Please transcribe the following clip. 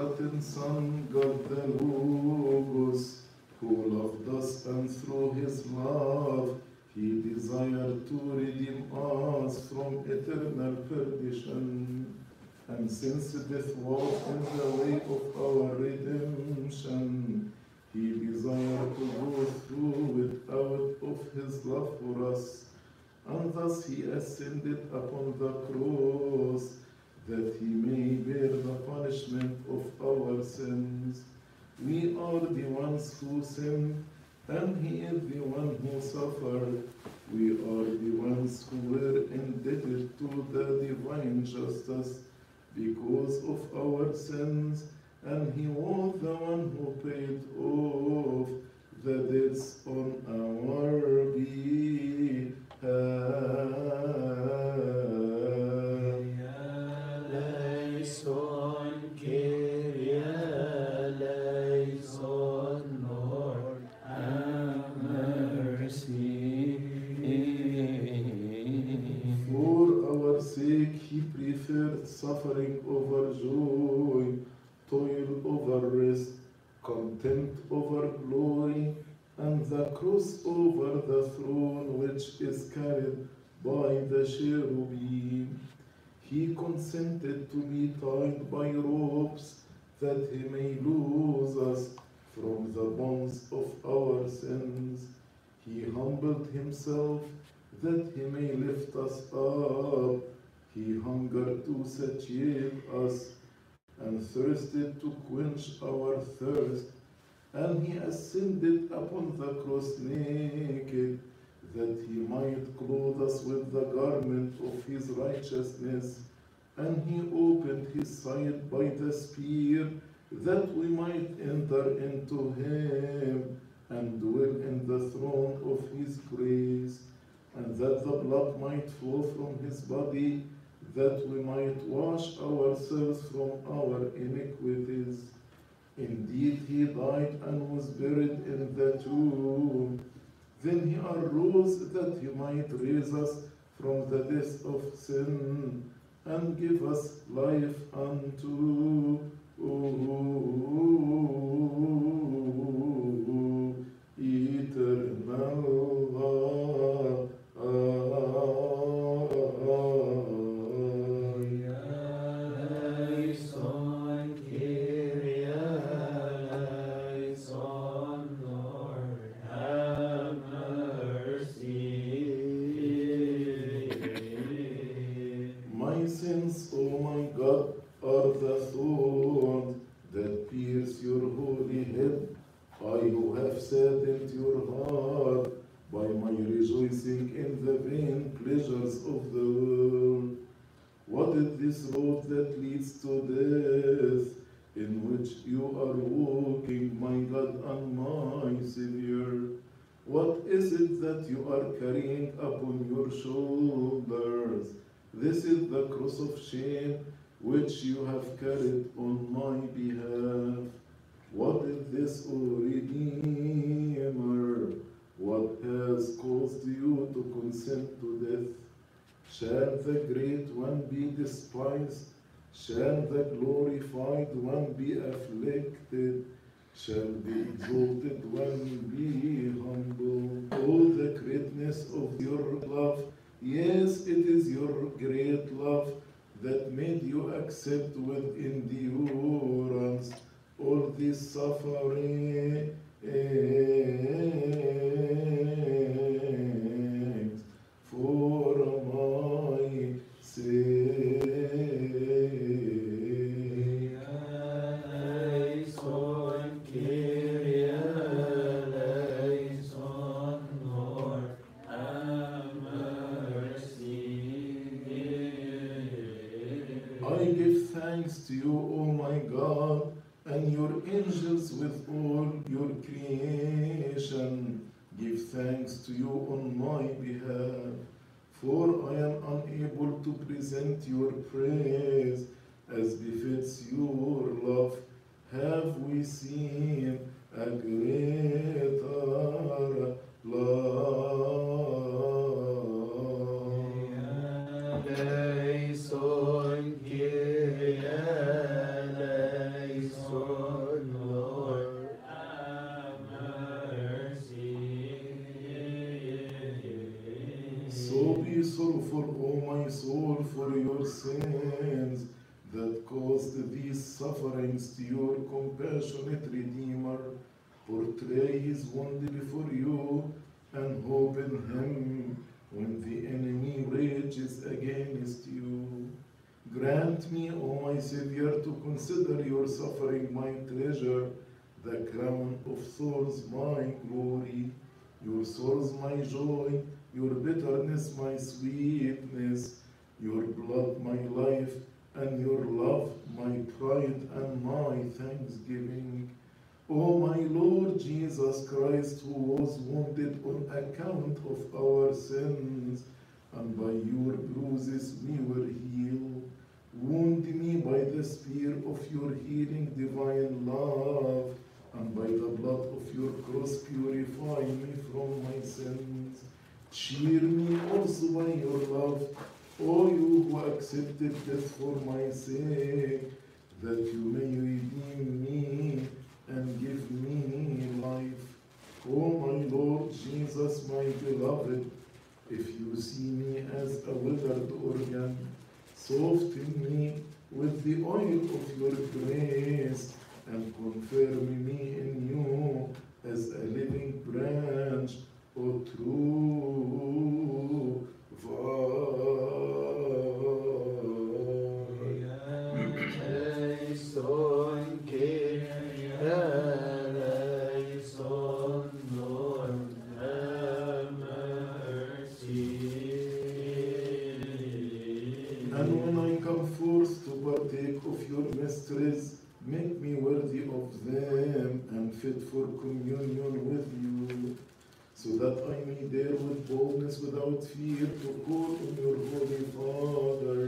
begotten Son, God the Logos, who loved us and through his love he desired to redeem us from eternal perdition. And since death was in the way of our redemption, he desired to go through it out of his love for us. And thus he ascended upon the cross that he may bear the punishment of our sins. We are the ones who sin, and he is the one who suffered. We are the ones who were indebted to the divine justice because of our sins, and he was the one who paid off the debts on our behalf. Suffering over joy, toil over rest, contempt over glory, and the cross over the throne which is carried by the cherubim. He consented to be tied by ropes that he may loose us from the bonds of our sins. He humbled himself that he may lift us up. He hungered to satiate us and thirsted to quench our thirst. And he ascended upon the cross naked, that he might clothe us with the garment of his righteousness. And he opened his side by the spear, that we might enter into him and dwell in the throne of his grace, and that the blood might flow from his body, that we might wash ourselves from our iniquities. Indeed, he died and was buried in the tomb. Then he arose that he might raise us from the death of sin and give us life unto eternal who have saddened your heart by my rejoicing in the vain pleasures of the world. What is this road that leads to death, in which you are walking, my God and my Savior? What is it that you are carrying upon your shoulders? This is the cross of shame which you have carried on my behalf. What is this, O Redeemer? What has caused you to consent to death? Shall the great one be despised? Shall the glorified one be afflicted? Shall the exalted one be humbled? Oh, the greatness of your love! Yes, it is your great love that made you accept with endurance all this suffering your angels with all your creation. Give thanks to you on my behalf, for I am unable to present your praise as befits your love. Have we seen a greater for, O my soul, for your sins that caused these sufferings to your compassionate Redeemer. Portray his wound before you and hope in him when the enemy rages against you. Grant me, O my Savior, to consider your suffering my treasure, the crown of thorns my glory, your sorrows my joy, your bitterness my sweetness, your blood my life, and your love my pride and my thanksgiving. O my Lord Jesus Christ, who was wounded on account of our sins, and by your bruises we were healed. Wound me by the spear of your healing divine love, and by the blood of your cross purify me from my sins. Cheer me also by your love, O you who accepted death for my sake, that you may redeem me and give me life. O my Lord Jesus, my beloved, if you see me as a withered organ, soften me with the oil of your grace and confirm me in you as a living branch, O true And when I come forth to partake of your mysteries, make me worthy of them and fit for communion with you, so that I may dare with boldness without fear to call on your Holy Father,